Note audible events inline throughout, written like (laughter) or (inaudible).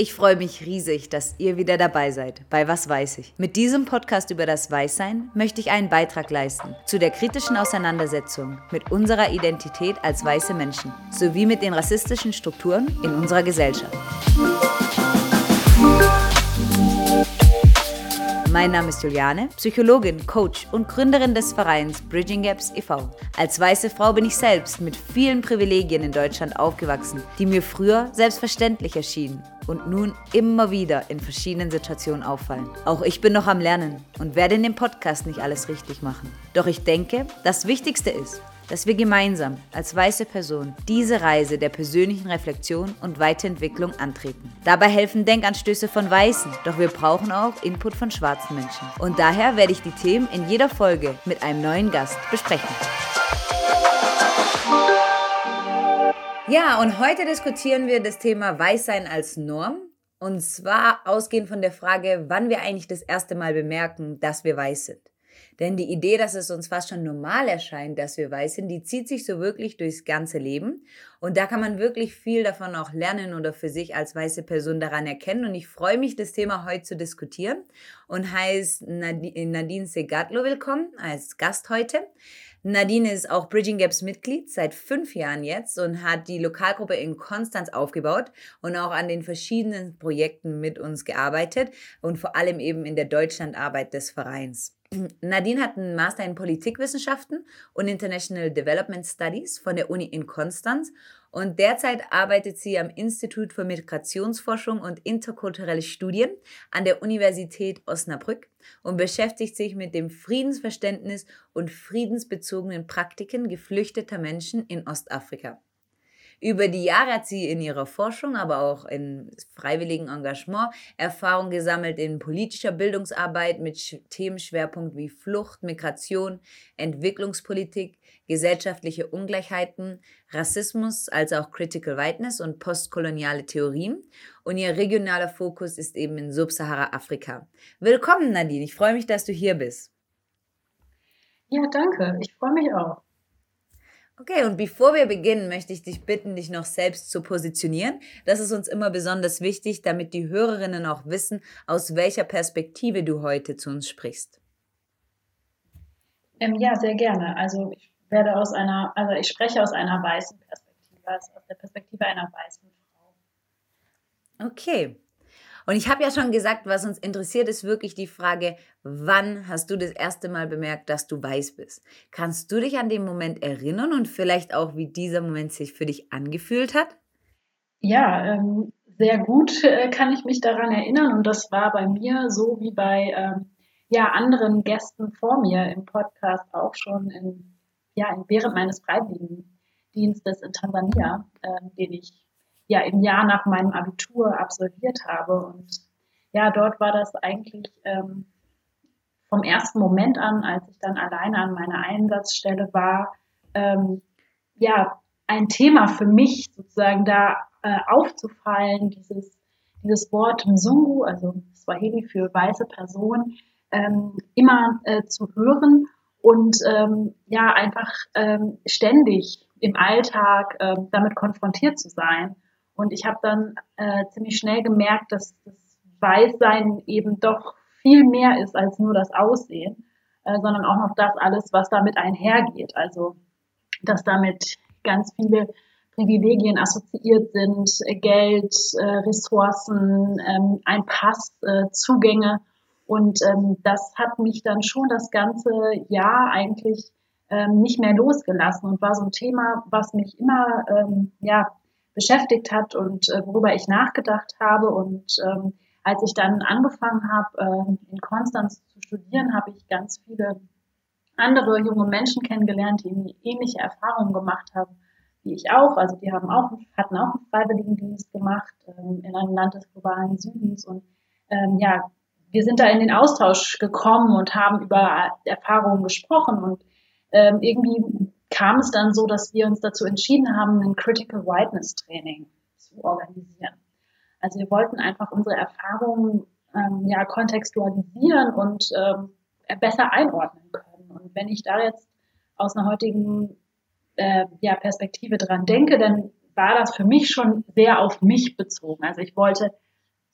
Ich freue mich riesig, dass ihr wieder dabei seid bei Was weiß ich. Mit diesem Podcast über das Weißsein möchte ich einen Beitrag leisten zu der kritischen Auseinandersetzung mit unserer Identität als weiße Menschen sowie mit den rassistischen Strukturen in unserer Gesellschaft. Mein Name ist Juliane, Psychologin, Coach und Gründerin des Vereins Bridging Gaps e.V. Als weiße Frau bin ich selbst mit vielen Privilegien in Deutschland aufgewachsen, die mir früher selbstverständlich erschienen und nun immer wieder in verschiedenen Situationen auffallen. Auch ich bin noch am Lernen und werde in dem Podcast nicht alles richtig machen. Doch ich denke, das Wichtigste ist, dass wir gemeinsam als weiße Person diese Reise der persönlichen Reflexion und Weiterentwicklung antreten. Dabei helfen Denkanstöße von Weißen, doch wir brauchen auch Input von schwarzen Menschen. Und daher werde ich die Themen in jeder Folge mit einem neuen Gast besprechen. Ja, und heute diskutieren wir das Thema Weißsein als Norm. Und zwar ausgehend von der Frage, wann wir eigentlich das erste Mal bemerken, dass wir weiß sind. Denn die Idee, dass es uns fast schon normal erscheint, dass wir weiß sind, die zieht sich so wirklich durchs ganze Leben. Und da kann man wirklich viel davon auch lernen oder für sich als weiße Person daran erkennen. Und ich freue mich, das Thema heute zu diskutieren und heiße Nadine Segatlo willkommen als Gast heute. Nadine ist auch Bridging Gaps Mitglied seit fünf Jahren jetzt und hat die Lokalgruppe in Konstanz aufgebaut und auch an den verschiedenen Projekten mit uns gearbeitet und vor allem eben in der Deutschlandarbeit des Vereins. Nadine hat einen Master in Politikwissenschaften und International Development Studies von der Uni in Konstanz und derzeit arbeitet sie am Institut für Migrationsforschung und interkulturelle Studien an der Universität Osnabrück und beschäftigt sich mit dem Friedensverständnis und friedensbezogenen Praktiken geflüchteter Menschen in Ostafrika. Über die Jahre hat sie in ihrer Forschung, aber auch in freiwilligem Engagement Erfahrung gesammelt in politischer Bildungsarbeit mit Themenschwerpunkt wie Flucht, Migration, Entwicklungspolitik, gesellschaftliche Ungleichheiten, Rassismus, als auch Critical Whiteness und postkoloniale Theorien. Und ihr regionaler Fokus ist eben in Subsahara-Afrika. Willkommen, Nadine. Ich freue mich, dass du hier bist. Ja, danke. Ich freue mich auch. Okay, und bevor wir beginnen, möchte ich dich bitten, dich noch selbst zu positionieren. Das ist uns immer besonders wichtig, damit die Hörerinnen auch wissen, aus welcher Perspektive du heute zu uns sprichst. Ähm, ja, sehr gerne. Also ich werde aus einer, also ich spreche aus einer weißen Perspektive, also aus der Perspektive einer weißen Frau. Okay. Und ich habe ja schon gesagt, was uns interessiert, ist wirklich die Frage, wann hast du das erste Mal bemerkt, dass du weiß bist? Kannst du dich an den Moment erinnern und vielleicht auch, wie dieser Moment sich für dich angefühlt hat? Ja, ähm, sehr gut äh, kann ich mich daran erinnern und das war bei mir so wie bei ähm, ja, anderen Gästen vor mir im Podcast auch schon in, ja, während meines Freiwilligendienstes in Tansania, äh, den ich ja im Jahr nach meinem Abitur absolviert habe. Und ja, dort war das eigentlich ähm, vom ersten Moment an, als ich dann alleine an meiner Einsatzstelle war, ähm, ja, ein Thema für mich sozusagen da äh, aufzufallen, dieses, dieses Wort Mzungu, also Swahili für weiße Person, ähm, immer äh, zu hören und ähm, ja, einfach ähm, ständig im Alltag äh, damit konfrontiert zu sein. Und ich habe dann äh, ziemlich schnell gemerkt, dass das Weißsein eben doch viel mehr ist als nur das Aussehen, äh, sondern auch noch das alles, was damit einhergeht. Also, dass damit ganz viele Privilegien assoziiert sind, äh, Geld, äh, Ressourcen, ähm, ein Pass, äh, Zugänge. Und ähm, das hat mich dann schon das ganze Jahr eigentlich ähm, nicht mehr losgelassen und war so ein Thema, was mich immer ähm, ja, beschäftigt hat und äh, worüber ich nachgedacht habe. Und ähm, als ich dann angefangen habe, äh, in Konstanz zu studieren, habe ich ganz viele andere junge Menschen kennengelernt, die ähnliche Erfahrungen gemacht haben wie ich auch. Also die haben auch, hatten auch einen Freiwilligendienst gemacht ähm, in einem Land des globalen Südens. Und ähm, ja, wir sind da in den Austausch gekommen und haben über Erfahrungen gesprochen. Und ähm, irgendwie kam es dann so, dass wir uns dazu entschieden haben, ein Critical Whiteness Training zu organisieren. Also wir wollten einfach unsere Erfahrungen ähm, ja kontextualisieren und ähm, besser einordnen können. Und wenn ich da jetzt aus einer heutigen äh, ja, Perspektive dran denke, dann war das für mich schon sehr auf mich bezogen. Also ich wollte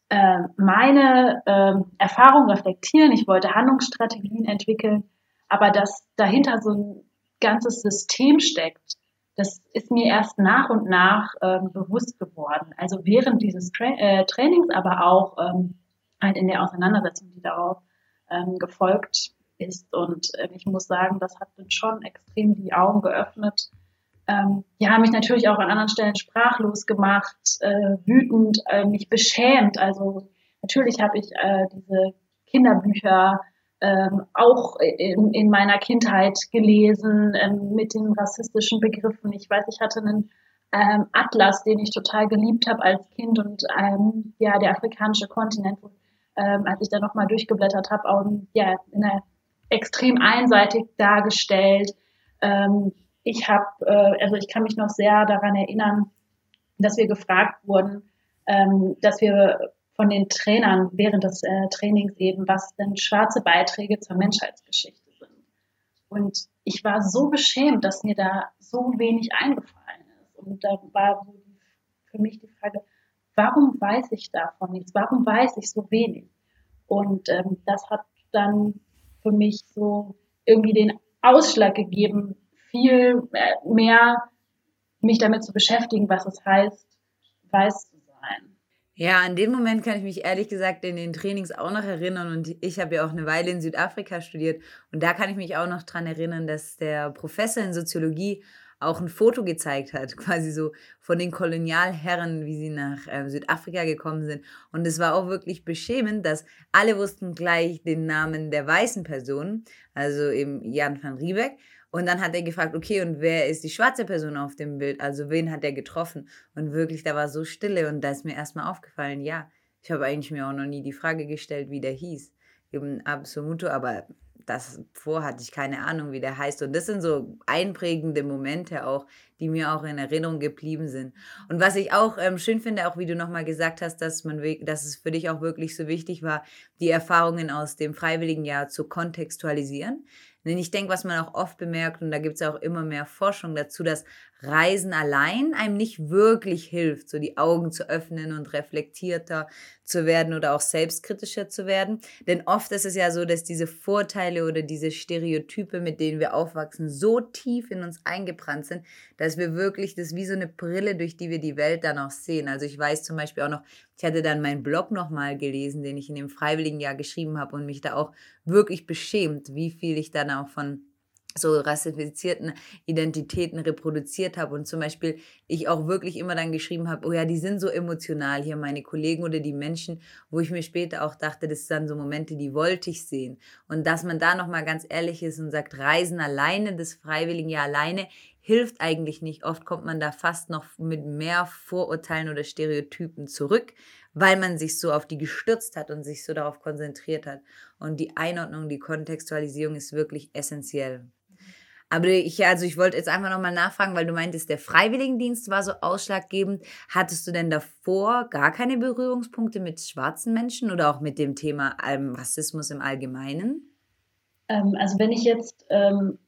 äh, meine äh, Erfahrung reflektieren, ich wollte Handlungsstrategien entwickeln, aber dass dahinter so ein ganzes System steckt, das ist mir erst nach und nach ähm, bewusst geworden. Also während dieses Tra äh, Trainings, aber auch ähm, halt in der Auseinandersetzung, die darauf ähm, gefolgt ist. Und äh, ich muss sagen, das hat dann schon extrem die Augen geöffnet. Ähm, ja, mich natürlich auch an anderen Stellen sprachlos gemacht, äh, wütend, äh, mich beschämt. Also natürlich habe ich äh, diese Kinderbücher ähm, auch in, in meiner Kindheit gelesen ähm, mit den rassistischen Begriffen. Ich weiß, ich hatte einen ähm, Atlas, den ich total geliebt habe als Kind und ähm, ja, der afrikanische Kontinent, ähm, als ich da nochmal durchgeblättert habe, auch ja, in einer extrem einseitig dargestellt. Ähm, ich habe, äh, also ich kann mich noch sehr daran erinnern, dass wir gefragt wurden, dass wir von den Trainern während des äh, Trainings eben, was denn schwarze Beiträge zur Menschheitsgeschichte sind. Und ich war so beschämt, dass mir da so wenig eingefallen ist. Und da war für mich die Frage, warum weiß ich davon nichts? Warum weiß ich so wenig? Und ähm, das hat dann für mich so irgendwie den Ausschlag gegeben, viel äh, mehr mich damit zu beschäftigen, was es heißt, weiß zu sein. Ja, an den Moment kann ich mich ehrlich gesagt in den Trainings auch noch erinnern. Und ich habe ja auch eine Weile in Südafrika studiert. Und da kann ich mich auch noch daran erinnern, dass der Professor in Soziologie auch ein Foto gezeigt hat, (laughs) quasi so von den Kolonialherren, wie sie nach äh, Südafrika gekommen sind. Und es war auch wirklich beschämend, dass alle wussten gleich den Namen der weißen Person, also eben Jan van Riebeck. Und dann hat er gefragt, okay, und wer ist die schwarze Person auf dem Bild? Also wen hat er getroffen? Und wirklich, da war so Stille und da ist mir erstmal aufgefallen, ja, ich habe eigentlich mir auch noch nie die Frage gestellt, wie der hieß. Eben Absoluto, aber das vor hatte ich keine Ahnung, wie der heißt. Und das sind so einprägende Momente auch, die mir auch in Erinnerung geblieben sind. Und was ich auch ähm, schön finde, auch wie du nochmal gesagt hast, dass man, dass es für dich auch wirklich so wichtig war, die Erfahrungen aus dem Freiwilligenjahr zu kontextualisieren. Denn ich denke, was man auch oft bemerkt, und da gibt es auch immer mehr Forschung dazu, dass Reisen allein einem nicht wirklich hilft, so die Augen zu öffnen und reflektierter zu werden oder auch selbstkritischer zu werden. Denn oft ist es ja so, dass diese Vorteile oder diese Stereotype, mit denen wir aufwachsen, so tief in uns eingebrannt sind, dass wir wirklich das wie so eine Brille, durch die wir die Welt dann auch sehen. Also ich weiß zum Beispiel auch noch, ich hatte dann meinen Blog nochmal gelesen, den ich in dem Freiwilligenjahr geschrieben habe und mich da auch wirklich beschämt, wie viel ich dann auch von so rassifizierten Identitäten reproduziert habe und zum Beispiel ich auch wirklich immer dann geschrieben habe, oh ja, die sind so emotional hier, meine Kollegen oder die Menschen, wo ich mir später auch dachte, das sind dann so Momente, die wollte ich sehen. Und dass man da nochmal ganz ehrlich ist und sagt, Reisen alleine, das Freiwilligen ja alleine, hilft eigentlich nicht. Oft kommt man da fast noch mit mehr Vorurteilen oder Stereotypen zurück, weil man sich so auf die gestürzt hat und sich so darauf konzentriert hat. Und die Einordnung, die Kontextualisierung ist wirklich essentiell. Aber ich, also ich wollte jetzt einfach nochmal nachfragen, weil du meintest, der Freiwilligendienst war so ausschlaggebend. Hattest du denn davor gar keine Berührungspunkte mit schwarzen Menschen oder auch mit dem Thema ähm, Rassismus im Allgemeinen? Ähm, also wenn ich jetzt ähm,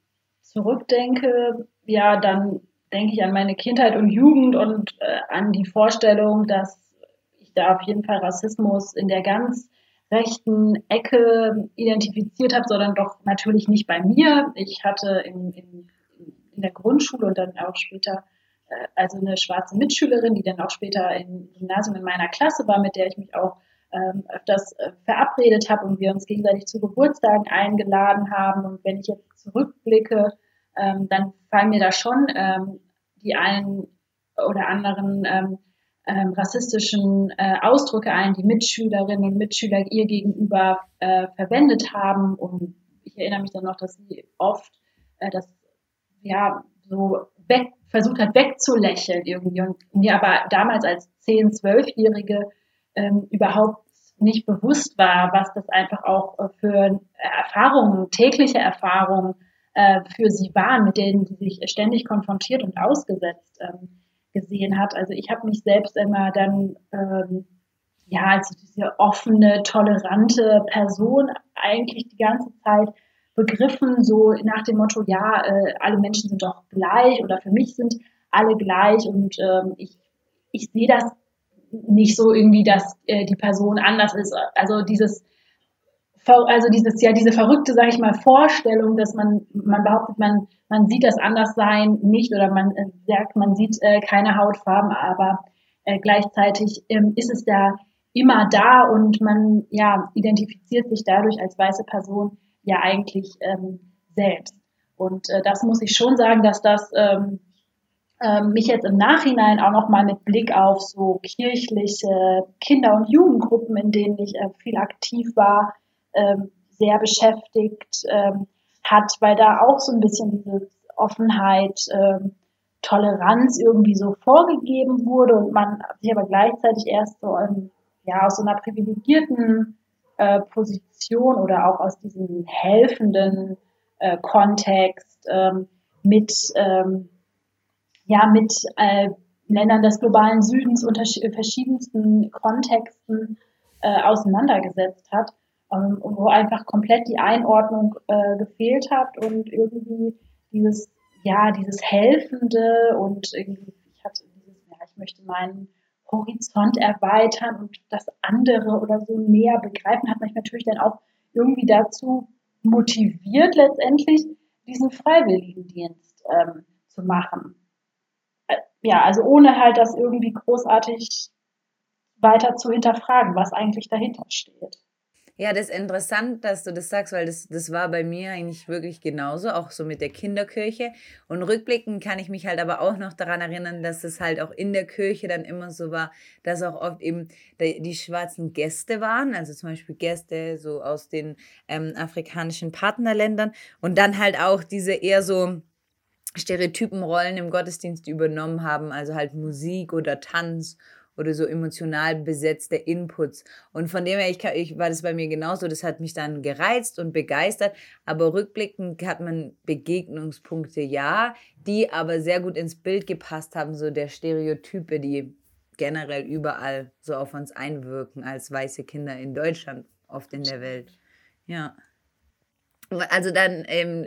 zurückdenke, ja, dann denke ich an meine Kindheit und Jugend und äh, an die Vorstellung, dass ich da auf jeden Fall Rassismus in der ganz rechten Ecke identifiziert habe, sondern doch natürlich nicht bei mir. Ich hatte in, in, in der Grundschule und dann auch später äh, also eine schwarze Mitschülerin, die dann auch später im Gymnasium in meiner Klasse war, mit der ich mich auch ähm, öfters äh, verabredet habe und wir uns gegenseitig zu Geburtstagen eingeladen haben. Und wenn ich jetzt zurückblicke, ähm, dann fallen mir da schon ähm, die einen oder anderen ähm, ähm, rassistischen äh, Ausdrücke ein, die Mitschülerinnen und Mitschüler ihr gegenüber äh, verwendet haben. Und ich erinnere mich dann noch, dass sie oft äh, das ja so weg, versucht hat wegzulächeln irgendwie und mir aber damals als 10-, 12-Jährige ähm, überhaupt nicht bewusst war, was das einfach auch äh, für Erfahrungen, tägliche Erfahrungen äh, für sie waren, mit denen sie sich ständig konfrontiert und ausgesetzt ähm, gesehen hat. Also ich habe mich selbst immer dann ähm, ja als diese offene, tolerante Person eigentlich die ganze Zeit begriffen, so nach dem Motto, ja, äh, alle Menschen sind doch gleich oder für mich sind alle gleich und ähm, ich, ich sehe das nicht so irgendwie, dass äh, die Person anders ist. Also dieses also dieses ja diese verrückte, sage ich mal, Vorstellung, dass man man behauptet, man man sieht das Anderssein nicht oder man äh, sagt, man sieht äh, keine Hautfarben, aber äh, gleichzeitig ähm, ist es da immer da und man ja identifiziert sich dadurch als weiße Person ja eigentlich ähm, selbst. Und äh, das muss ich schon sagen, dass das ähm, äh, mich jetzt im Nachhinein auch nochmal mit Blick auf so kirchliche Kinder- und Jugendgruppen, in denen ich äh, viel aktiv war, ähm, sehr beschäftigt ähm, hat, weil da auch so ein bisschen diese Offenheit, ähm, Toleranz irgendwie so vorgegeben wurde und man sich aber gleichzeitig erst so ähm, ja, aus so einer privilegierten äh, Position oder auch aus diesem helfenden äh, Kontext ähm, mit, ähm, ja, mit äh, Ländern des globalen Südens unter verschiedensten Kontexten äh, auseinandergesetzt hat ähm, und wo einfach komplett die Einordnung äh, gefehlt hat und irgendwie dieses, ja, dieses Helfende und irgendwie, ich hatte dieses, ja, ich möchte meinen Horizont erweitern und das andere oder so näher begreifen, hat mich natürlich dann auch irgendwie dazu motiviert, letztendlich diesen Freiwilligendienst ähm, zu machen. Äh, ja, also ohne halt das irgendwie großartig weiter zu hinterfragen, was eigentlich dahinter steht. Ja, das ist interessant, dass du das sagst, weil das, das war bei mir eigentlich wirklich genauso, auch so mit der Kinderkirche. Und rückblickend kann ich mich halt aber auch noch daran erinnern, dass es halt auch in der Kirche dann immer so war, dass auch oft eben die, die schwarzen Gäste waren, also zum Beispiel Gäste so aus den ähm, afrikanischen Partnerländern und dann halt auch diese eher so Stereotypenrollen im Gottesdienst übernommen haben, also halt Musik oder Tanz oder so emotional besetzte Inputs. Und von dem her, ich, ich war das bei mir genauso, das hat mich dann gereizt und begeistert, aber rückblickend hat man Begegnungspunkte, ja, die aber sehr gut ins Bild gepasst haben, so der Stereotype, die generell überall so auf uns einwirken als weiße Kinder in Deutschland, oft in der Welt. Ja. Also dann ähm,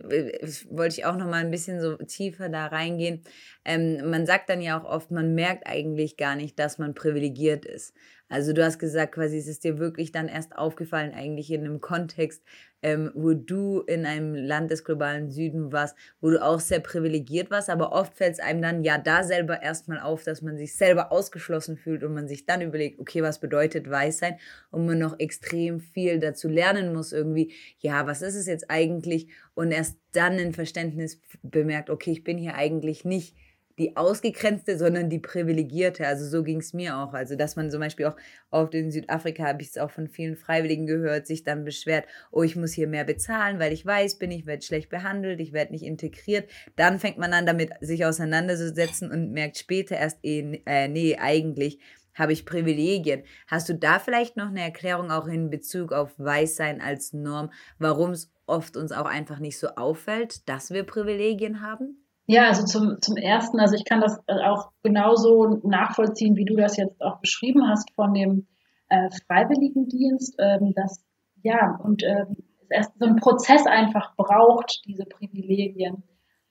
wollte ich auch noch mal ein bisschen so tiefer da reingehen. Ähm, man sagt dann ja auch oft, man merkt eigentlich gar nicht, dass man privilegiert ist. Also du hast gesagt, quasi es ist dir wirklich dann erst aufgefallen, eigentlich in einem Kontext, ähm, wo du in einem Land des globalen Süden warst, wo du auch sehr privilegiert warst, aber oft fällt es einem dann ja da selber erstmal auf, dass man sich selber ausgeschlossen fühlt und man sich dann überlegt, okay, was bedeutet weiß sein und man noch extrem viel dazu lernen muss irgendwie, ja, was ist es jetzt eigentlich? Und erst dann ein Verständnis bemerkt, okay, ich bin hier eigentlich nicht die Ausgegrenzte, sondern die Privilegierte. Also so ging es mir auch. Also dass man zum Beispiel auch oft in Südafrika, habe ich es auch von vielen Freiwilligen gehört, sich dann beschwert, oh, ich muss hier mehr bezahlen, weil ich weiß bin, ich werde schlecht behandelt, ich werde nicht integriert. Dann fängt man an, damit sich auseinanderzusetzen und merkt später erst, eh, äh, nee, eigentlich habe ich Privilegien. Hast du da vielleicht noch eine Erklärung auch in Bezug auf Weißsein als Norm, warum es oft uns auch einfach nicht so auffällt, dass wir Privilegien haben? Ja, also zum, zum ersten, also ich kann das äh, auch genauso nachvollziehen, wie du das jetzt auch beschrieben hast von dem äh, Freiwilligendienst, ähm, dass ja und ähm, es erst so einen Prozess einfach braucht, diese Privilegien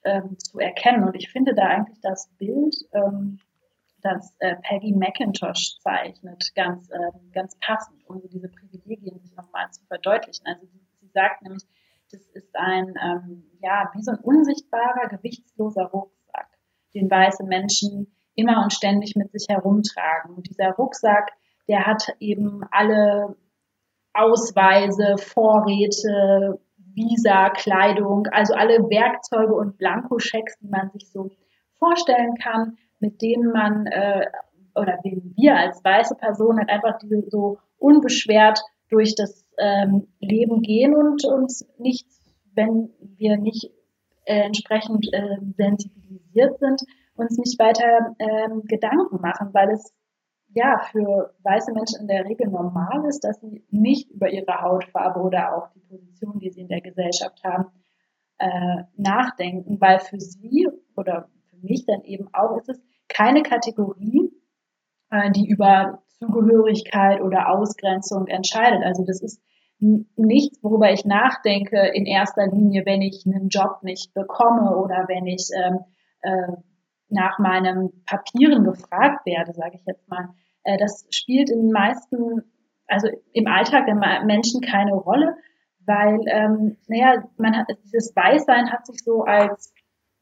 ähm, zu erkennen. Und ich finde da eigentlich das Bild, ähm, das äh, Peggy McIntosh zeichnet, ganz, äh, ganz passend, um diese Privilegien sich nochmal zu verdeutlichen. Also sie sagt nämlich, das ist ein, ähm, ja, wie so ein unsichtbarer, gewichtsloser Rucksack, den weiße Menschen immer und ständig mit sich herumtragen. Und dieser Rucksack, der hat eben alle Ausweise, Vorräte, Visa, Kleidung, also alle Werkzeuge und Blankoschecks, die man sich so vorstellen kann, mit denen man äh, oder denen wir als weiße Person halt einfach diese so unbeschwert durch das ähm, Leben gehen und uns nicht, wenn wir nicht äh, entsprechend äh, sensibilisiert sind, uns nicht weiter ähm, Gedanken machen, weil es ja für weiße Menschen in der Regel normal ist, dass sie nicht über ihre Hautfarbe oder auch die Position, die sie in der Gesellschaft haben, äh, nachdenken, weil für sie oder für mich dann eben auch ist es keine Kategorie, äh, die über Zugehörigkeit oder Ausgrenzung entscheidet. Also das ist nichts, worüber ich nachdenke in erster Linie, wenn ich einen Job nicht bekomme oder wenn ich ähm, äh, nach meinen Papieren gefragt werde, sage ich jetzt mal. äh, das spielt in den meisten, also im Alltag der Menschen keine Rolle, weil, ähm, naja, man hat, dieses Weißsein hat sich so als,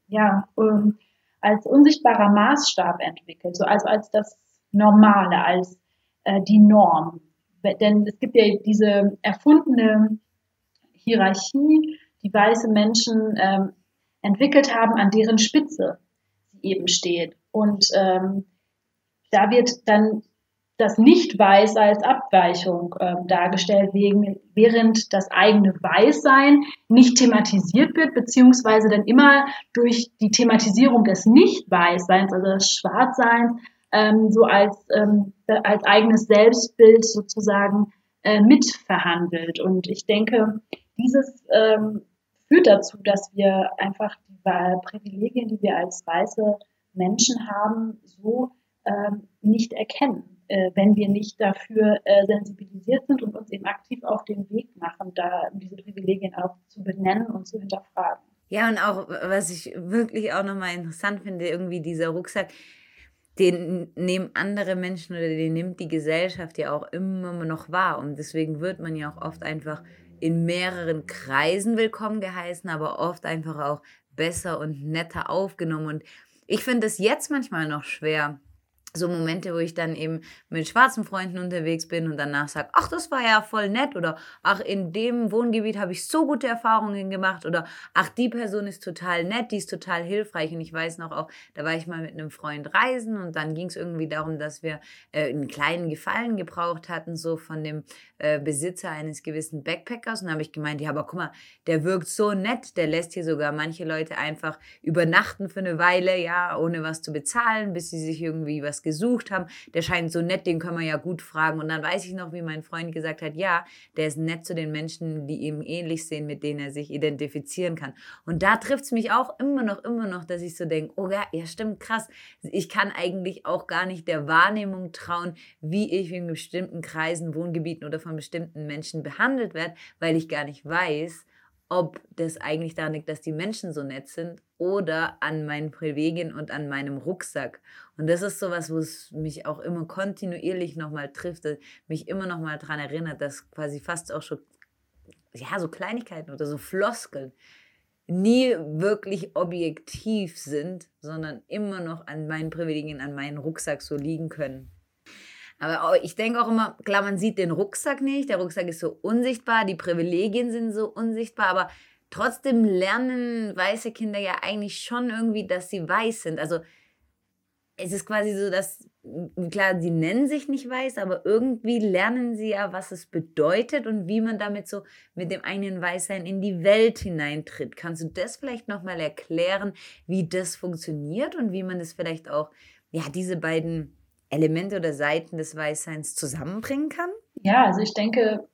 ja, ähm, als unsichtbarer Maßstab entwickelt, so also als das Normale, als äh, die Norm. Denn es gibt ja diese erfundene Hierarchie, die weiße Menschen ähm, entwickelt haben, an deren Spitze sie eben steht. Und ähm, da wird dann das Nicht-Weiß als Abweichung ähm, dargestellt, wegen, während das eigene Weißsein nicht thematisiert wird, beziehungsweise dann immer durch die Thematisierung des Nicht-Weißseins, also des Schwarzseins, ähm, so als, ähm, als eigenes Selbstbild sozusagen äh, mitverhandelt. Und ich denke, dieses ähm, führt dazu, dass wir einfach die Privilegien, die wir als weiße Menschen haben, so ähm, nicht erkennen, äh, wenn wir nicht dafür äh, sensibilisiert sind und uns eben aktiv auf den Weg machen, da diese Privilegien auch zu benennen und zu hinterfragen. Ja, und auch, was ich wirklich auch nochmal interessant finde, irgendwie dieser Rucksack, den nehmen andere Menschen oder den nimmt die Gesellschaft ja auch immer noch wahr. Und deswegen wird man ja auch oft einfach in mehreren Kreisen willkommen geheißen, aber oft einfach auch besser und netter aufgenommen. Und ich finde es jetzt manchmal noch schwer, so Momente, wo ich dann eben mit schwarzen Freunden unterwegs bin und danach sage, ach, das war ja voll nett oder ach, in dem Wohngebiet habe ich so gute Erfahrungen gemacht oder ach, die Person ist total nett, die ist total hilfreich und ich weiß noch auch, da war ich mal mit einem Freund reisen und dann ging es irgendwie darum, dass wir äh, einen kleinen Gefallen gebraucht hatten, so von dem äh, Besitzer eines gewissen Backpackers und da habe ich gemeint, ja, aber guck mal, der wirkt so nett, der lässt hier sogar manche Leute einfach übernachten für eine Weile, ja, ohne was zu bezahlen, bis sie sich irgendwie was gesucht haben. Der scheint so nett, den können wir ja gut fragen. Und dann weiß ich noch, wie mein Freund gesagt hat, ja, der ist nett zu den Menschen, die ihm ähnlich sehen, mit denen er sich identifizieren kann. Und da trifft es mich auch immer noch, immer noch, dass ich so denke, oh ja, ja, stimmt, krass. Ich kann eigentlich auch gar nicht der Wahrnehmung trauen, wie ich in bestimmten Kreisen, Wohngebieten oder von bestimmten Menschen behandelt werde, weil ich gar nicht weiß, ob das eigentlich daran liegt, dass die Menschen so nett sind oder an meinen Privilegien und an meinem Rucksack. Und das ist sowas, wo es mich auch immer kontinuierlich nochmal trifft, mich immer nochmal daran erinnert, dass quasi fast auch schon, ja, so Kleinigkeiten oder so Floskeln nie wirklich objektiv sind, sondern immer noch an meinen Privilegien, an meinen Rucksack so liegen können. Aber ich denke auch immer, klar, man sieht den Rucksack nicht, der Rucksack ist so unsichtbar, die Privilegien sind so unsichtbar, aber trotzdem lernen weiße Kinder ja eigentlich schon irgendwie, dass sie weiß sind. Also es ist quasi so, dass, klar, sie nennen sich nicht weiß, aber irgendwie lernen sie ja, was es bedeutet und wie man damit so mit dem eigenen Weißsein in die Welt hineintritt. Kannst du das vielleicht nochmal erklären, wie das funktioniert und wie man das vielleicht auch, ja, diese beiden Elemente oder Seiten des Weißseins zusammenbringen kann? Ja, also ich denke,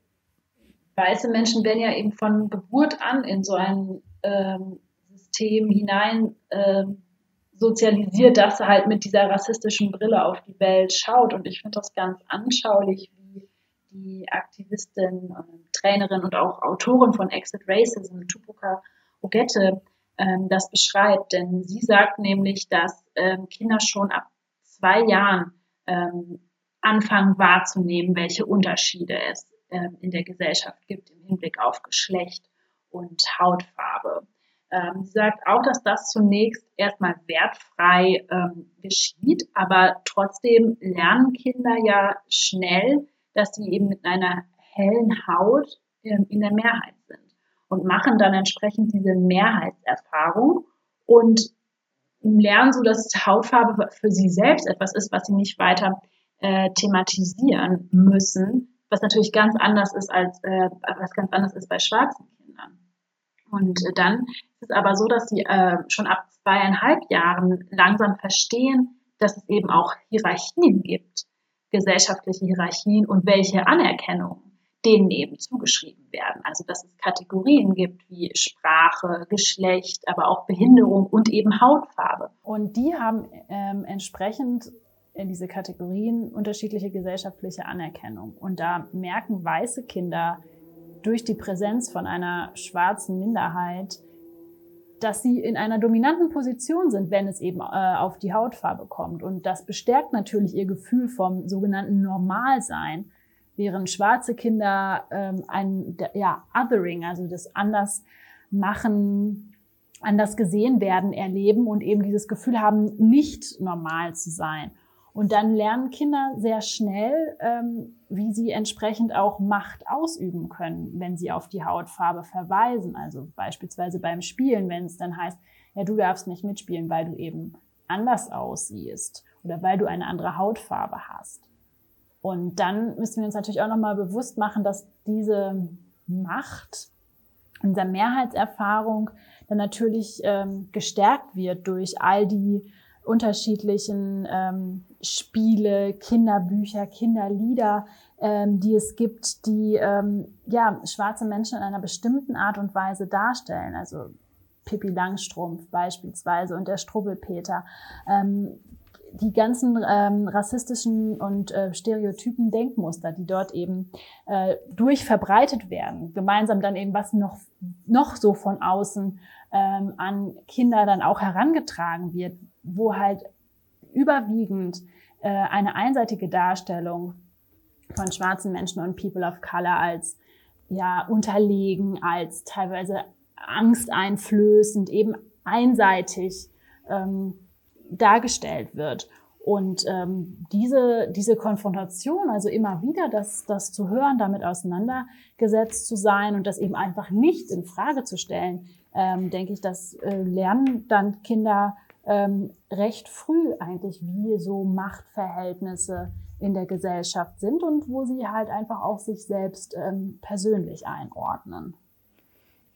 weiße Menschen werden ja eben von Geburt an in so ein ähm, System hinein ähm, sozialisiert, dass er halt mit dieser rassistischen Brille auf die Welt schaut. Und ich finde das ganz anschaulich, wie die Aktivistin, äh, Trainerin und auch Autorin von Exit Racism, Tupuka Ogette, ähm, das beschreibt. Denn sie sagt nämlich, dass ähm, Kinder schon ab zwei Jahren ähm, anfangen wahrzunehmen, welche Unterschiede es ähm, in der Gesellschaft gibt im Hinblick auf Geschlecht und Hautfarbe. Ähm, sie sagt auch, dass das zunächst erstmal wertfrei ähm, geschieht, aber trotzdem lernen Kinder ja schnell, dass sie eben mit einer hellen Haut ähm, in der Mehrheit sind und machen dann entsprechend diese Mehrheitserfahrung und lernen so, dass Hautfarbe für sie selbst etwas ist, was sie nicht weiter äh, thematisieren müssen, was natürlich ganz anders ist als äh, was ganz anders ist bei schwarzen Kindern. Und äh, dann ist es aber so, dass sie äh, schon ab zweieinhalb Jahren langsam verstehen, dass es eben auch Hierarchien gibt, gesellschaftliche Hierarchien und welche Anerkennung denen eben zugeschrieben werden. Also dass es Kategorien gibt wie Sprache, Geschlecht, aber auch Behinderung und eben Hautfarbe. Und die haben ähm, entsprechend in diese Kategorien unterschiedliche gesellschaftliche Anerkennung. Und da merken weiße Kinder durch die Präsenz von einer schwarzen Minderheit, dass sie in einer dominanten Position sind, wenn es eben äh, auf die Hautfarbe kommt. Und das bestärkt natürlich ihr Gefühl vom sogenannten Normalsein, während schwarze Kinder ähm, ein ja, Othering, also das Andersmachen, anders gesehen werden, erleben und eben dieses Gefühl haben, nicht normal zu sein. Und dann lernen Kinder sehr schnell, ähm, wie sie entsprechend auch Macht ausüben können, wenn sie auf die Hautfarbe verweisen. Also beispielsweise beim Spielen, wenn es dann heißt, ja, du darfst nicht mitspielen, weil du eben anders aussiehst oder weil du eine andere Hautfarbe hast. Und dann müssen wir uns natürlich auch nochmal bewusst machen, dass diese Macht, unsere Mehrheitserfahrung dann natürlich ähm, gestärkt wird durch all die unterschiedlichen ähm, Spiele, Kinderbücher, Kinderlieder, ähm, die es gibt, die ähm, ja schwarze Menschen in einer bestimmten Art und Weise darstellen. Also Pippi Langstrumpf beispielsweise und der Strubbelpeter. Ähm, die ganzen ähm, rassistischen und äh, stereotypen Denkmuster, die dort eben äh, durchverbreitet werden, gemeinsam dann eben was noch noch so von außen ähm, an Kinder dann auch herangetragen wird, wo halt überwiegend äh, eine einseitige Darstellung von schwarzen Menschen und People of Color als ja unterlegen, als teilweise angsteinflößend, eben einseitig ähm, dargestellt wird. Und ähm, diese, diese Konfrontation, also immer wieder das, das zu hören, damit auseinandergesetzt zu sein und das eben einfach nicht in Frage zu stellen, ähm, denke ich, das äh, lernen dann Kinder ähm, recht früh eigentlich, wie so Machtverhältnisse in der Gesellschaft sind und wo sie halt einfach auch sich selbst ähm, persönlich einordnen.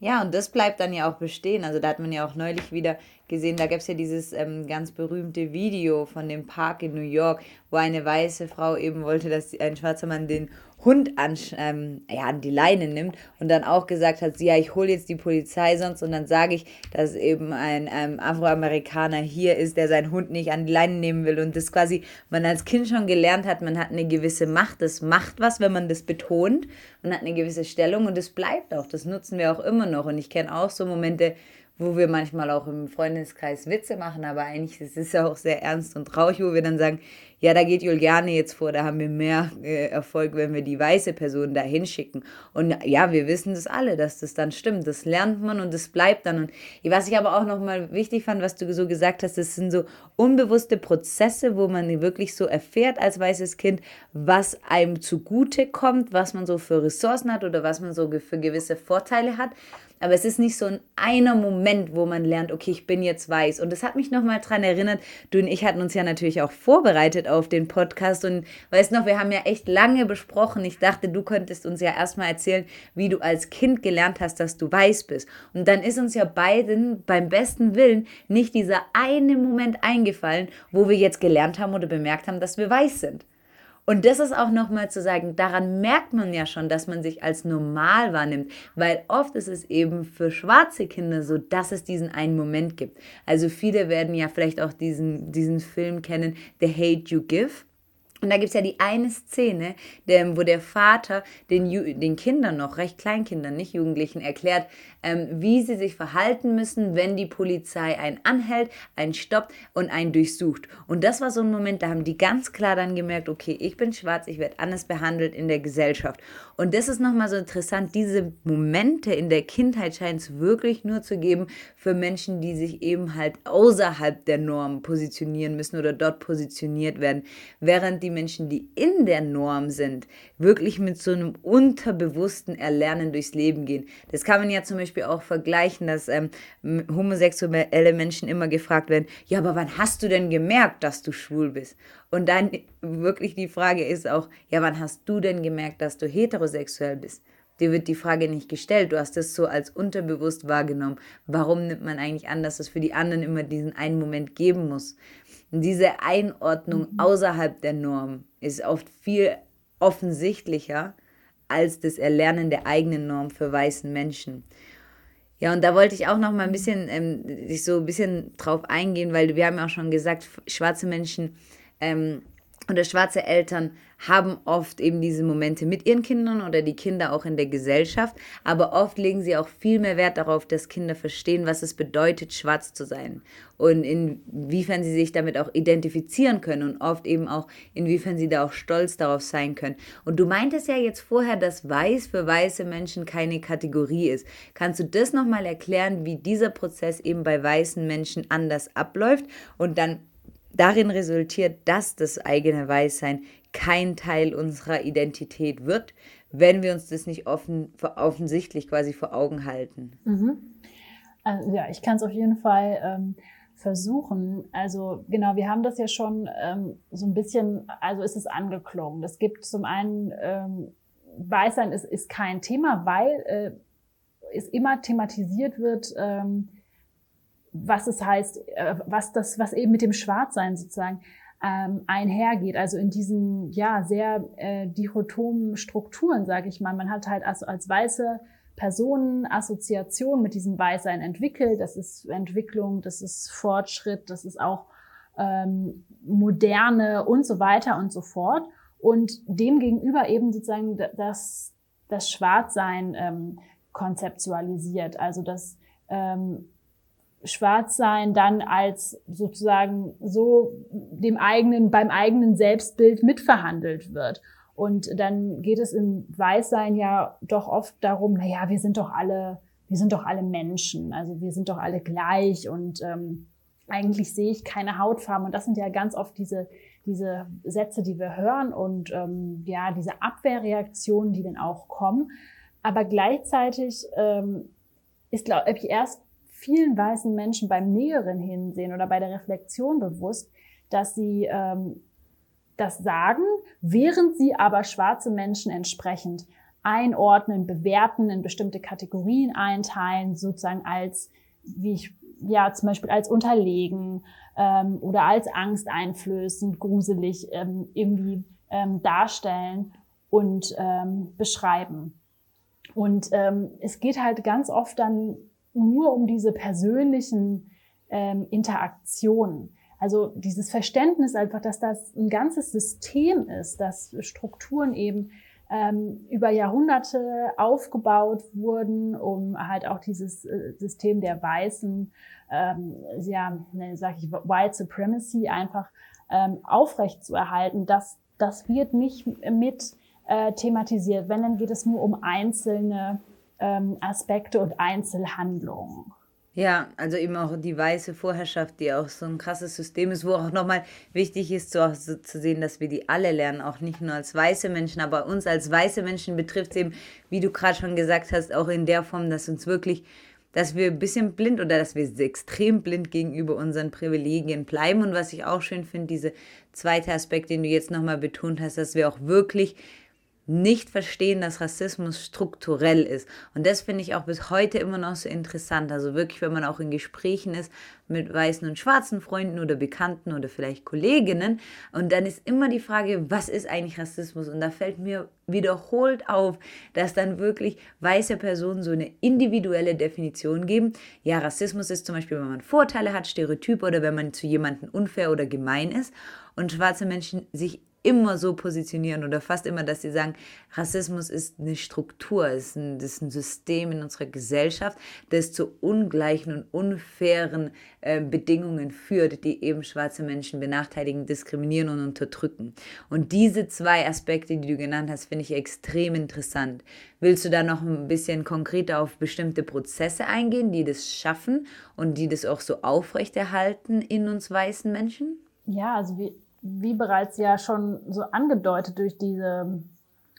Ja, und das bleibt dann ja auch bestehen. Also da hat man ja auch neulich wieder gesehen, da gab es ja dieses ähm, ganz berühmte Video von dem Park in New York, wo eine weiße Frau eben wollte, dass ein schwarzer Mann den Hund an, ähm, ja, an die Leine nimmt und dann auch gesagt hat, ja, ich hole jetzt die Polizei sonst. Und dann sage ich, dass eben ein ähm, Afroamerikaner hier ist, der seinen Hund nicht an die Leine nehmen will. Und das quasi man als Kind schon gelernt hat, man hat eine gewisse Macht, das macht was, wenn man das betont, man hat eine gewisse Stellung und das bleibt auch, das nutzen wir auch immer noch. Und ich kenne auch so Momente, wo wir manchmal auch im Freundeskreis Witze machen, aber eigentlich ist es ja auch sehr ernst und traurig, wo wir dann sagen, ja, da geht Juliane jetzt vor, da haben wir mehr äh, Erfolg, wenn wir die weiße Person da hinschicken. Und ja, wir wissen das alle, dass das dann stimmt. Das lernt man und das bleibt dann. Und was ich aber auch nochmal wichtig fand, was du so gesagt hast, das sind so unbewusste Prozesse, wo man wirklich so erfährt als weißes Kind, was einem zugute kommt, was man so für Ressourcen hat oder was man so für gewisse Vorteile hat. Aber es ist nicht so ein einer Moment, wo man lernt, okay, ich bin jetzt weiß. Und das hat mich nochmal dran erinnert, du und ich hatten uns ja natürlich auch vorbereitet auf den Podcast. Und weißt noch, wir haben ja echt lange besprochen. Ich dachte, du könntest uns ja erstmal erzählen, wie du als Kind gelernt hast, dass du weiß bist. Und dann ist uns ja beiden beim besten Willen nicht dieser eine Moment eingefallen, wo wir jetzt gelernt haben oder bemerkt haben, dass wir weiß sind. Und das ist auch nochmal zu sagen, daran merkt man ja schon, dass man sich als normal wahrnimmt, weil oft ist es eben für schwarze Kinder so, dass es diesen einen Moment gibt. Also viele werden ja vielleicht auch diesen, diesen Film kennen, The Hate You Give. Und da gibt es ja die eine Szene, wo der Vater den, den Kindern noch, recht Kleinkindern, nicht Jugendlichen, erklärt, wie sie sich verhalten müssen, wenn die Polizei einen anhält, einen stoppt und einen durchsucht. Und das war so ein Moment, da haben die ganz klar dann gemerkt, okay, ich bin schwarz, ich werde anders behandelt in der Gesellschaft. Und das ist nochmal so interessant, diese Momente in der Kindheit scheint es wirklich nur zu geben für Menschen, die sich eben halt außerhalb der Norm positionieren müssen oder dort positioniert werden, während die Menschen, die in der Norm sind, wirklich mit so einem unterbewussten Erlernen durchs Leben gehen. Das kann man ja zum Beispiel Beispiel auch vergleichen, dass ähm, homosexuelle Menschen immer gefragt werden, ja, aber wann hast du denn gemerkt, dass du schwul bist? Und dann wirklich die Frage ist auch, ja, wann hast du denn gemerkt, dass du heterosexuell bist? Dir wird die Frage nicht gestellt. Du hast es so als unterbewusst wahrgenommen. Warum nimmt man eigentlich an, dass es für die anderen immer diesen einen Moment geben muss? Und diese Einordnung mhm. außerhalb der Norm ist oft viel offensichtlicher als das Erlernen der eigenen Norm für weißen Menschen. Ja, und da wollte ich auch noch mal ein bisschen, ähm, sich so ein bisschen drauf eingehen, weil wir haben ja auch schon gesagt, schwarze Menschen ähm, oder schwarze Eltern haben oft eben diese Momente mit ihren Kindern oder die Kinder auch in der Gesellschaft, aber oft legen sie auch viel mehr Wert darauf, dass Kinder verstehen, was es bedeutet, schwarz zu sein und inwiefern sie sich damit auch identifizieren können und oft eben auch, inwiefern sie da auch stolz darauf sein können. Und du meintest ja jetzt vorher, dass weiß für weiße Menschen keine Kategorie ist. Kannst du das nochmal erklären, wie dieser Prozess eben bei weißen Menschen anders abläuft und dann darin resultiert, dass das eigene Weißsein kein Teil unserer Identität wird, wenn wir uns das nicht offen, offensichtlich quasi vor Augen halten. Mhm. Also, ja, ich kann es auf jeden Fall ähm, versuchen. Also genau, wir haben das ja schon ähm, so ein bisschen, also ist es angeklungen. Es gibt zum einen, ähm, Weißsein ist, ist kein Thema, weil äh, es immer thematisiert wird, ähm, was es heißt, äh, was das, was eben mit dem Schwarzsein sozusagen ähm, einhergeht. Also in diesen ja sehr äh, dichotomen Strukturen, sage ich mal. Man hat halt als, als weiße Personen Assoziation mit diesem Weißsein entwickelt. Das ist Entwicklung, das ist Fortschritt, das ist auch ähm, moderne und so weiter und so fort. Und dem gegenüber eben sozusagen das, das Schwarzsein ähm, konzeptualisiert. Also das ähm, Schwarzsein dann als sozusagen so dem eigenen, beim eigenen Selbstbild mitverhandelt wird. Und dann geht es im Weißsein ja doch oft darum, na ja, wir sind doch alle, wir sind doch alle Menschen, also wir sind doch alle gleich und ähm, eigentlich sehe ich keine Hautfarben. Und das sind ja ganz oft diese, diese Sätze, die wir hören und ähm, ja, diese Abwehrreaktionen, die dann auch kommen. Aber gleichzeitig ähm, ist, glaube ich, erst vielen weißen Menschen beim näheren Hinsehen oder bei der Reflexion bewusst, dass sie ähm, das sagen, während sie aber schwarze Menschen entsprechend einordnen, bewerten, in bestimmte Kategorien einteilen, sozusagen als, wie ich, ja, zum Beispiel als unterlegen ähm, oder als angsteinflößend, gruselig ähm, irgendwie ähm, darstellen und ähm, beschreiben. Und ähm, es geht halt ganz oft dann nur um diese persönlichen ähm, Interaktionen. Also dieses Verständnis einfach, dass das ein ganzes System ist, dass Strukturen eben ähm, über Jahrhunderte aufgebaut wurden, um halt auch dieses äh, System der Weißen, ähm, ja, ne, sag ich, White Supremacy einfach ähm, aufrecht zu erhalten. Das, das wird nicht mit äh, thematisiert. Wenn, dann geht es nur um einzelne ähm, Aspekte und Einzelhandlungen. Ja, also eben auch die weiße Vorherrschaft, die auch so ein krasses System ist, wo auch nochmal wichtig ist zu, zu sehen, dass wir die alle lernen, auch nicht nur als weiße Menschen, aber uns als weiße Menschen betrifft es eben, wie du gerade schon gesagt hast, auch in der Form, dass uns wirklich, dass wir ein bisschen blind oder dass wir extrem blind gegenüber unseren Privilegien bleiben. Und was ich auch schön finde, diese zweite Aspekt, den du jetzt nochmal betont hast, dass wir auch wirklich nicht verstehen, dass Rassismus strukturell ist. Und das finde ich auch bis heute immer noch so interessant. Also wirklich, wenn man auch in Gesprächen ist mit weißen und schwarzen Freunden oder Bekannten oder vielleicht Kolleginnen. Und dann ist immer die Frage, was ist eigentlich Rassismus? Und da fällt mir wiederholt auf, dass dann wirklich weiße Personen so eine individuelle Definition geben. Ja, Rassismus ist zum Beispiel, wenn man Vorteile hat, Stereotype oder wenn man zu jemandem unfair oder gemein ist. Und schwarze Menschen sich immer so positionieren oder fast immer, dass sie sagen, Rassismus ist eine Struktur, ist ein, ist ein System in unserer Gesellschaft, das zu ungleichen und unfairen äh, Bedingungen führt, die eben schwarze Menschen benachteiligen, diskriminieren und unterdrücken. Und diese zwei Aspekte, die du genannt hast, finde ich extrem interessant. Willst du da noch ein bisschen konkreter auf bestimmte Prozesse eingehen, die das schaffen und die das auch so aufrechterhalten in uns weißen Menschen? Ja, also wie wie bereits ja schon so angedeutet durch diese,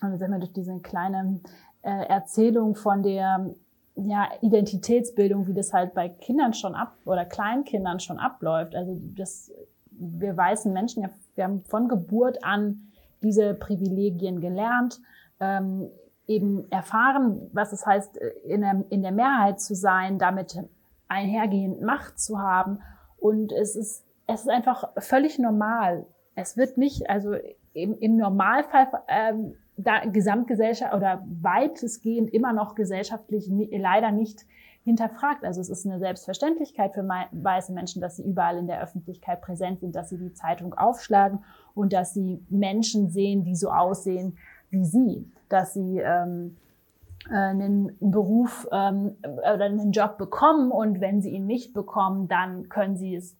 sag mal, durch diese kleine äh, Erzählung von der ja, Identitätsbildung, wie das halt bei Kindern schon ab oder Kleinkindern schon abläuft. Also das, wir weißen Menschen, ja, wir haben von Geburt an diese Privilegien gelernt, ähm, eben erfahren, was es heißt, in der, in der Mehrheit zu sein, damit einhergehend Macht zu haben. Und es ist es ist einfach völlig normal. Es wird nicht, also im, im Normalfall ähm, da Gesamtgesellschaft oder weitestgehend immer noch gesellschaftlich leider nicht hinterfragt. Also es ist eine Selbstverständlichkeit für weiße Menschen, dass sie überall in der Öffentlichkeit präsent sind, dass sie die Zeitung aufschlagen und dass sie Menschen sehen, die so aussehen wie sie, dass sie ähm, äh, einen Beruf ähm, oder einen Job bekommen und wenn sie ihn nicht bekommen, dann können sie es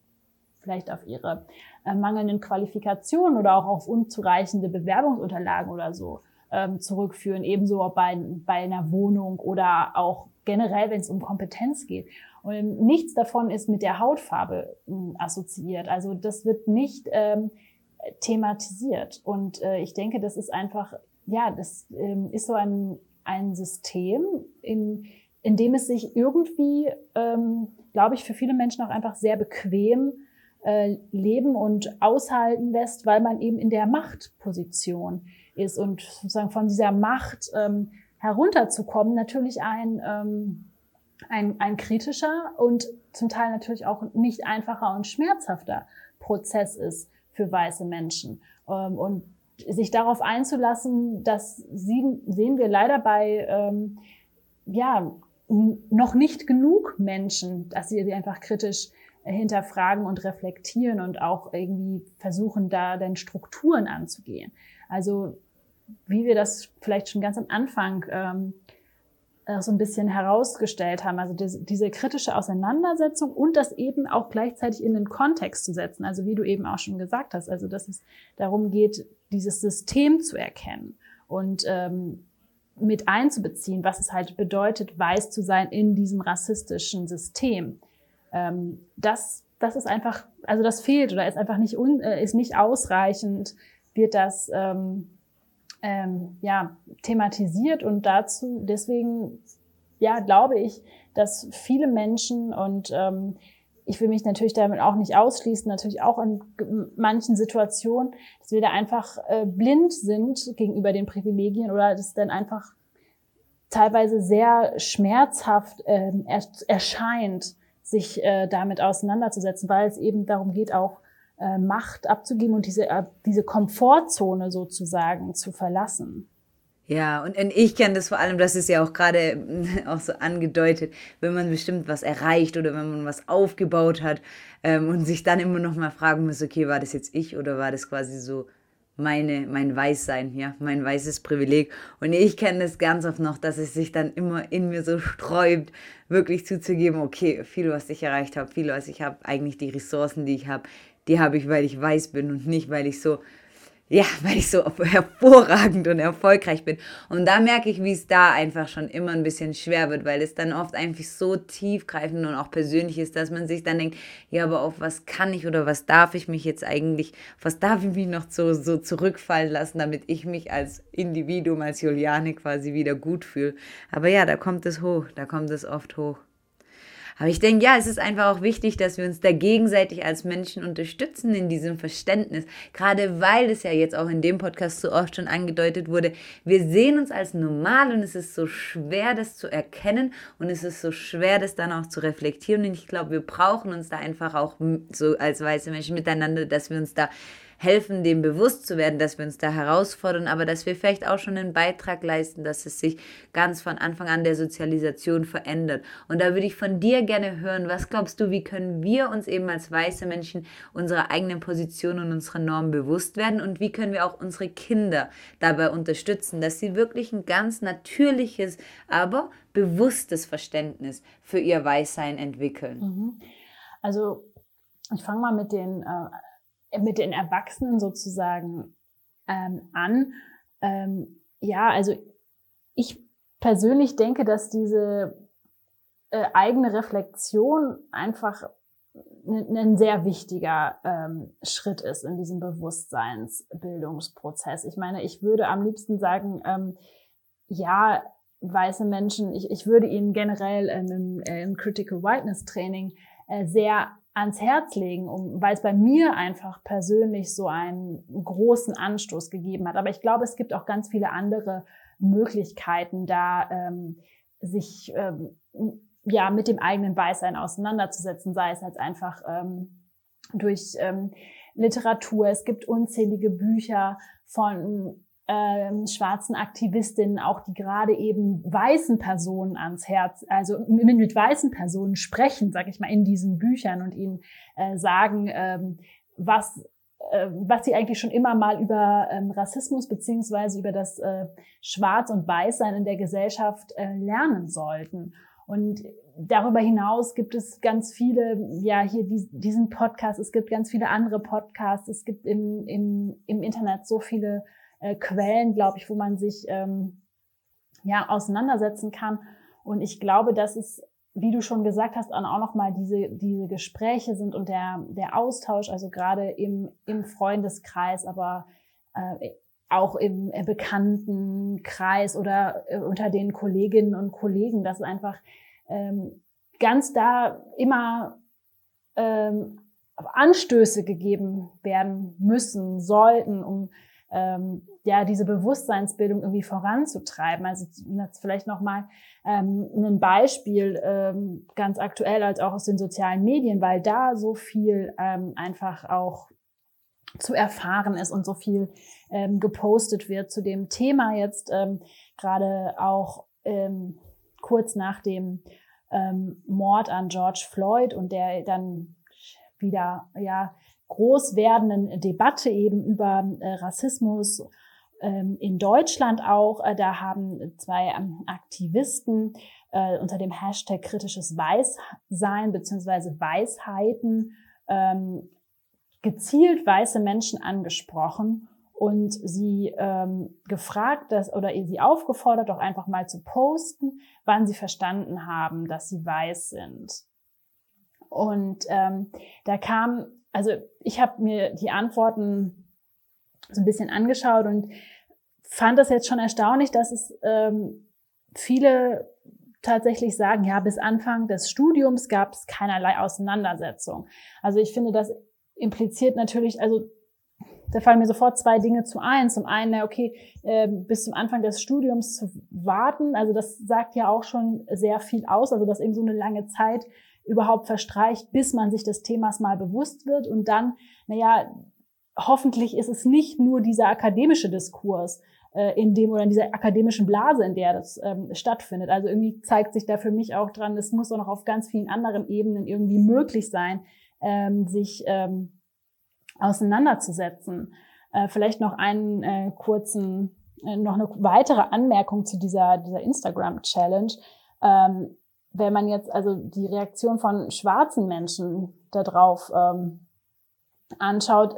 vielleicht auf ihre äh, mangelnden Qualifikationen oder auch auf unzureichende Bewerbungsunterlagen oder so ähm, zurückführen. Ebenso bei, bei einer Wohnung oder auch generell, wenn es um Kompetenz geht. Und nichts davon ist mit der Hautfarbe äh, assoziiert. Also das wird nicht ähm, thematisiert. Und äh, ich denke, das ist einfach, ja, das ähm, ist so ein, ein System, in, in dem es sich irgendwie, ähm, glaube ich, für viele Menschen auch einfach sehr bequem äh, leben und aushalten lässt, weil man eben in der Machtposition ist und sozusagen von dieser Macht ähm, herunterzukommen, natürlich ein, ähm, ein, ein kritischer und zum Teil natürlich auch nicht einfacher und schmerzhafter Prozess ist für weiße Menschen. Ähm, und sich darauf einzulassen, das sehen, wir leider bei ähm, ja, noch nicht genug Menschen, dass sie einfach kritisch hinterfragen und reflektieren und auch irgendwie versuchen, da dann Strukturen anzugehen. Also wie wir das vielleicht schon ganz am Anfang ähm, äh, so ein bisschen herausgestellt haben, also diese, diese kritische Auseinandersetzung und das eben auch gleichzeitig in den Kontext zu setzen. Also wie du eben auch schon gesagt hast, also dass es darum geht, dieses System zu erkennen und ähm, mit einzubeziehen, was es halt bedeutet, weiß zu sein in diesem rassistischen System. Ähm, das, das ist einfach, also das fehlt oder ist einfach nicht, un, äh, ist nicht ausreichend, wird das ähm, ähm, ja, thematisiert und dazu, deswegen, ja, glaube ich, dass viele Menschen und ähm, ich will mich natürlich damit auch nicht ausschließen, natürlich auch in manchen Situationen, dass wir da einfach äh, blind sind gegenüber den Privilegien oder das dann einfach teilweise sehr schmerzhaft äh, erscheint, sich äh, damit auseinanderzusetzen, weil es eben darum geht, auch äh, Macht abzugeben und diese, äh, diese Komfortzone sozusagen zu verlassen. Ja, und, ich kenne das vor allem, das ist ja auch gerade (laughs) auch so angedeutet, wenn man bestimmt was erreicht oder wenn man was aufgebaut hat ähm, und sich dann immer noch mal fragen muss, okay, war das jetzt ich oder war das quasi so meine, mein Weißsein, ja, mein weißes Privileg. Und ich kenne das ganz oft noch, dass es sich dann immer in mir so sträubt, wirklich zuzugeben, okay, viel, was ich erreicht habe, viel, was ich habe, eigentlich die Ressourcen, die ich habe, die habe ich, weil ich weiß bin und nicht, weil ich so ja, (laughs) weil ich so hervorragend und erfolgreich bin. Und da merke ich, wie es da einfach schon immer ein bisschen schwer wird, weil es dann oft einfach so tiefgreifend und auch persönlich ist, dass man sich dann denkt, ja, aber auf was kann ich oder was darf ich mich jetzt eigentlich, was darf ich mich noch so, so zurückfallen lassen, damit ich mich als Individuum, als Juliane quasi wieder gut fühle. Aber ja, da kommt es hoch, da kommt es oft hoch. Aber ich denke, ja, es ist einfach auch wichtig, dass wir uns da gegenseitig als Menschen unterstützen in diesem Verständnis. Gerade weil es ja jetzt auch in dem Podcast so oft schon angedeutet wurde, wir sehen uns als normal und es ist so schwer, das zu erkennen und es ist so schwer, das dann auch zu reflektieren. Und ich glaube, wir brauchen uns da einfach auch so als weiße Menschen miteinander, dass wir uns da helfen, dem bewusst zu werden, dass wir uns da herausfordern, aber dass wir vielleicht auch schon einen Beitrag leisten, dass es sich ganz von Anfang an der Sozialisation verändert. Und da würde ich von dir gerne hören, was glaubst du, wie können wir uns eben als weiße Menschen unserer eigenen Position und unserer Normen bewusst werden und wie können wir auch unsere Kinder dabei unterstützen, dass sie wirklich ein ganz natürliches, aber bewusstes Verständnis für ihr Weißsein entwickeln? Mhm. Also ich fange mal mit den äh, mit den Erwachsenen sozusagen ähm, an. Ähm, ja, also ich persönlich denke, dass diese äh, eigene Reflexion einfach ein sehr wichtiger ähm, Schritt ist in diesem Bewusstseinsbildungsprozess. Ich meine, ich würde am liebsten sagen, ähm, ja, weiße Menschen, ich, ich würde ihnen generell im, im Critical Whiteness Training äh, sehr ans Herz legen, um, weil es bei mir einfach persönlich so einen großen Anstoß gegeben hat. Aber ich glaube, es gibt auch ganz viele andere Möglichkeiten, da ähm, sich ähm, ja mit dem eigenen Weißsein auseinanderzusetzen, sei es als einfach ähm, durch ähm, Literatur. Es gibt unzählige Bücher von ähm, schwarzen Aktivistinnen, auch die gerade eben weißen Personen ans Herz, also mit, mit weißen Personen sprechen, sag ich mal, in diesen Büchern und ihnen äh, sagen, ähm, was äh, was sie eigentlich schon immer mal über ähm, Rassismus beziehungsweise über das äh, Schwarz- und Weißsein in der Gesellschaft äh, lernen sollten. Und darüber hinaus gibt es ganz viele, ja, hier diesen Podcast, es gibt ganz viele andere Podcasts, es gibt im, im, im Internet so viele äh, Quellen, glaube ich, wo man sich ähm, ja auseinandersetzen kann. Und ich glaube, dass es, wie du schon gesagt hast, auch noch mal diese diese Gespräche sind und der der Austausch, also gerade im im Freundeskreis, aber äh, auch im äh, Bekanntenkreis oder äh, unter den Kolleginnen und Kollegen, dass einfach ähm, ganz da immer ähm, Anstöße gegeben werden müssen, sollten, um ähm, ja diese Bewusstseinsbildung irgendwie voranzutreiben. Also jetzt vielleicht noch mal ähm, ein Beispiel ähm, ganz aktuell als auch aus den sozialen Medien, weil da so viel ähm, einfach auch zu erfahren ist und so viel ähm, gepostet wird zu dem Thema jetzt ähm, gerade auch ähm, kurz nach dem ähm, Mord an George Floyd und der dann wieder ja groß werdenden Debatte eben über äh, Rassismus ähm, in Deutschland auch. Äh, da haben zwei ähm, Aktivisten äh, unter dem Hashtag kritisches Weißsein beziehungsweise Weisheiten ähm, gezielt weiße Menschen angesprochen und sie ähm, gefragt, dass, oder sie aufgefordert, doch einfach mal zu posten, wann sie verstanden haben, dass sie weiß sind. Und ähm, da kam, also ich habe mir die Antworten so ein bisschen angeschaut und fand das jetzt schon erstaunlich, dass es ähm, viele tatsächlich sagen, ja, bis Anfang des Studiums gab es keinerlei Auseinandersetzung. Also ich finde, das impliziert natürlich, also da fallen mir sofort zwei Dinge zu ein. Zum einen, okay, äh, bis zum Anfang des Studiums zu warten, also das sagt ja auch schon sehr viel aus, also dass eben so eine lange Zeit überhaupt verstreicht, bis man sich des Themas mal bewusst wird und dann, naja, hoffentlich ist es nicht nur dieser akademische Diskurs, äh, in dem oder in dieser akademischen Blase, in der das ähm, stattfindet. Also irgendwie zeigt sich da für mich auch dran, es muss auch noch auf ganz vielen anderen Ebenen irgendwie möglich sein, ähm, sich ähm, auseinanderzusetzen. Äh, vielleicht noch einen äh, kurzen, äh, noch eine weitere Anmerkung zu dieser, dieser Instagram-Challenge. Ähm, wenn man jetzt also die Reaktion von schwarzen Menschen darauf ähm, anschaut,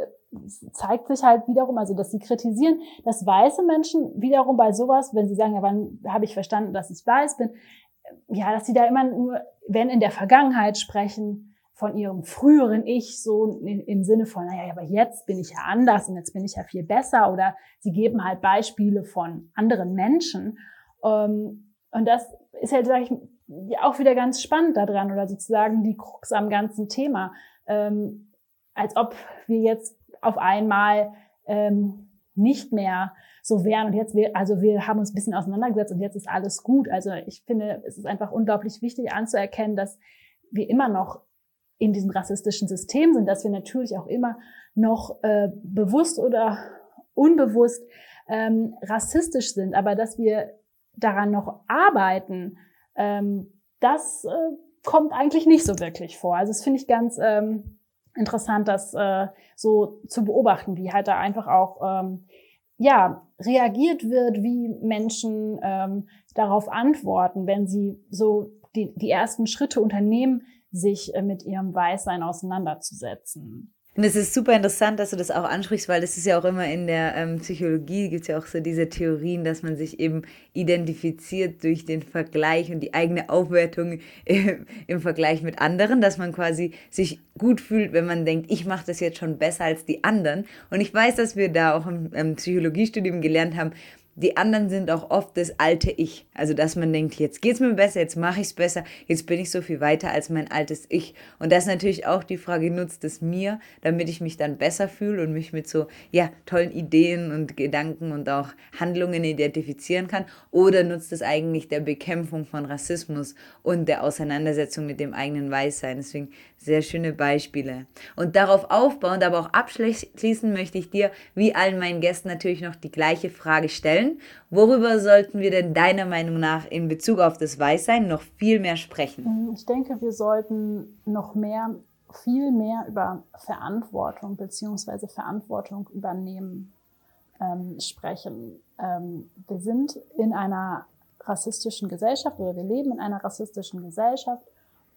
zeigt sich halt wiederum, also dass sie kritisieren, dass weiße Menschen wiederum bei sowas, wenn sie sagen, ja, wann habe ich verstanden, dass ich weiß bin, ja, dass sie da immer nur, wenn in der Vergangenheit sprechen, von ihrem früheren Ich so im Sinne von, naja, aber jetzt bin ich ja anders und jetzt bin ich ja viel besser oder sie geben halt Beispiele von anderen Menschen. Ähm, und das ist halt, sage ich, auch wieder ganz spannend daran oder sozusagen die Krux am ganzen Thema. Ähm, als ob wir jetzt auf einmal ähm, nicht mehr so wären und jetzt wir, also wir haben uns ein bisschen auseinandergesetzt und jetzt ist alles gut. Also ich finde, es ist einfach unglaublich wichtig anzuerkennen, dass wir immer noch in diesem rassistischen System sind, dass wir natürlich auch immer noch äh, bewusst oder unbewusst ähm, rassistisch sind, aber dass wir daran noch arbeiten, ähm, das äh, kommt eigentlich nicht so wirklich vor. Also das finde ich ganz ähm, interessant, das äh, so zu beobachten, wie halt da einfach auch ähm, ja reagiert wird, wie Menschen ähm, darauf antworten, wenn sie so die, die ersten Schritte unternehmen, sich äh, mit ihrem Weißsein auseinanderzusetzen. Und es ist super interessant, dass du das auch ansprichst, weil es ist ja auch immer in der ähm, Psychologie, gibt es ja auch so diese Theorien, dass man sich eben identifiziert durch den Vergleich und die eigene Aufwertung äh, im Vergleich mit anderen, dass man quasi sich gut fühlt, wenn man denkt, ich mache das jetzt schon besser als die anderen. Und ich weiß, dass wir da auch im, im Psychologiestudium gelernt haben, die anderen sind auch oft das alte Ich. Also, dass man denkt, jetzt geht's mir besser, jetzt mache ich's besser, jetzt bin ich so viel weiter als mein altes Ich. Und das ist natürlich auch die Frage, nutzt es mir, damit ich mich dann besser fühle und mich mit so, ja, tollen Ideen und Gedanken und auch Handlungen identifizieren kann? Oder nutzt es eigentlich der Bekämpfung von Rassismus und der Auseinandersetzung mit dem eigenen Weißsein? Deswegen sehr schöne Beispiele. Und darauf aufbauend, aber auch abschließend möchte ich dir, wie allen meinen Gästen, natürlich noch die gleiche Frage stellen. Worüber sollten wir denn deiner Meinung nach in Bezug auf das Weißsein noch viel mehr sprechen? Mm, ich denke, wir sollten noch mehr, viel mehr über Verantwortung bzw. Verantwortung übernehmen ähm, sprechen. Ähm, wir sind in einer rassistischen Gesellschaft oder wir leben in einer rassistischen Gesellschaft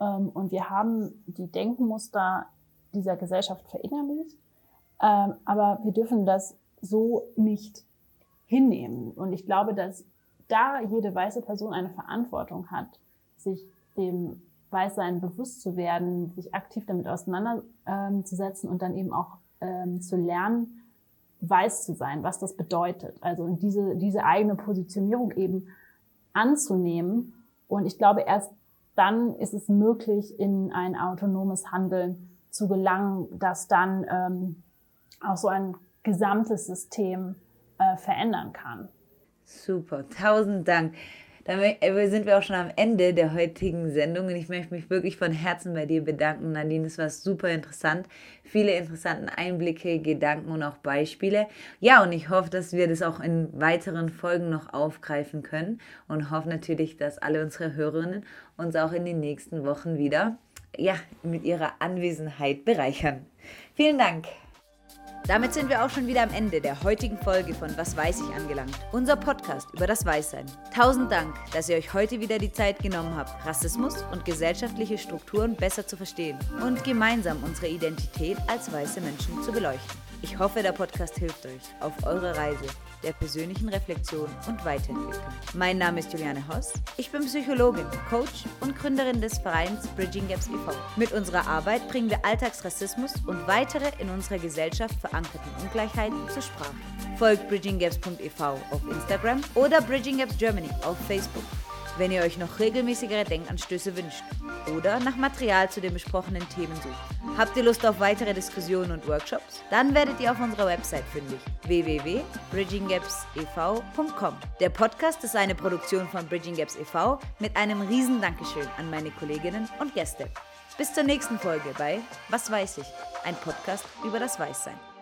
ähm, und wir haben die Denkmuster dieser Gesellschaft verinnerlicht. Ähm, aber wir dürfen das so nicht hinnehmen. Und ich glaube, dass da jede weiße Person eine Verantwortung hat, sich dem Weißsein bewusst zu werden, sich aktiv damit auseinanderzusetzen und dann eben auch ähm, zu lernen, weiß zu sein, was das bedeutet. Also diese, diese eigene Positionierung eben anzunehmen. Und ich glaube, erst dann ist es möglich, in ein autonomes Handeln zu gelangen, das dann ähm, auch so ein gesamtes System äh, verändern kann. Super, tausend Dank. Damit äh, sind wir auch schon am Ende der heutigen Sendung und ich möchte mich wirklich von Herzen bei dir bedanken, Nadine. Es war super interessant. Viele interessante Einblicke, Gedanken und auch Beispiele. Ja, und ich hoffe, dass wir das auch in weiteren Folgen noch aufgreifen können und hoffe natürlich, dass alle unsere Hörerinnen uns auch in den nächsten Wochen wieder ja, mit ihrer Anwesenheit bereichern. Vielen Dank. Damit sind wir auch schon wieder am Ende der heutigen Folge von Was weiß ich angelangt. Unser Podcast über das Weißsein. Tausend Dank, dass ihr euch heute wieder die Zeit genommen habt, Rassismus und gesellschaftliche Strukturen besser zu verstehen und gemeinsam unsere Identität als weiße Menschen zu beleuchten. Ich hoffe, der Podcast hilft euch auf eurer Reise der persönlichen Reflexion und Weiterentwicklung. Mein Name ist Juliane Hoss. Ich bin Psychologin, Coach und Gründerin des Vereins Bridging Gaps e.V. Mit unserer Arbeit bringen wir Alltagsrassismus und weitere in unserer Gesellschaft verankerten Ungleichheiten zur Sprache. Folgt bridginggaps.ev auf Instagram oder Bridging Gaps Germany auf Facebook wenn ihr euch noch regelmäßigere Denkanstöße wünscht oder nach Material zu den besprochenen Themen sucht. Habt ihr Lust auf weitere Diskussionen und Workshops? Dann werdet ihr auf unserer Website fündig www.bridginggapsev.com. Der Podcast ist eine Produktion von Bridging Gaps e.V. mit einem riesen Dankeschön an meine Kolleginnen und Gäste. Bis zur nächsten Folge bei Was weiß ich? Ein Podcast über das Weißsein.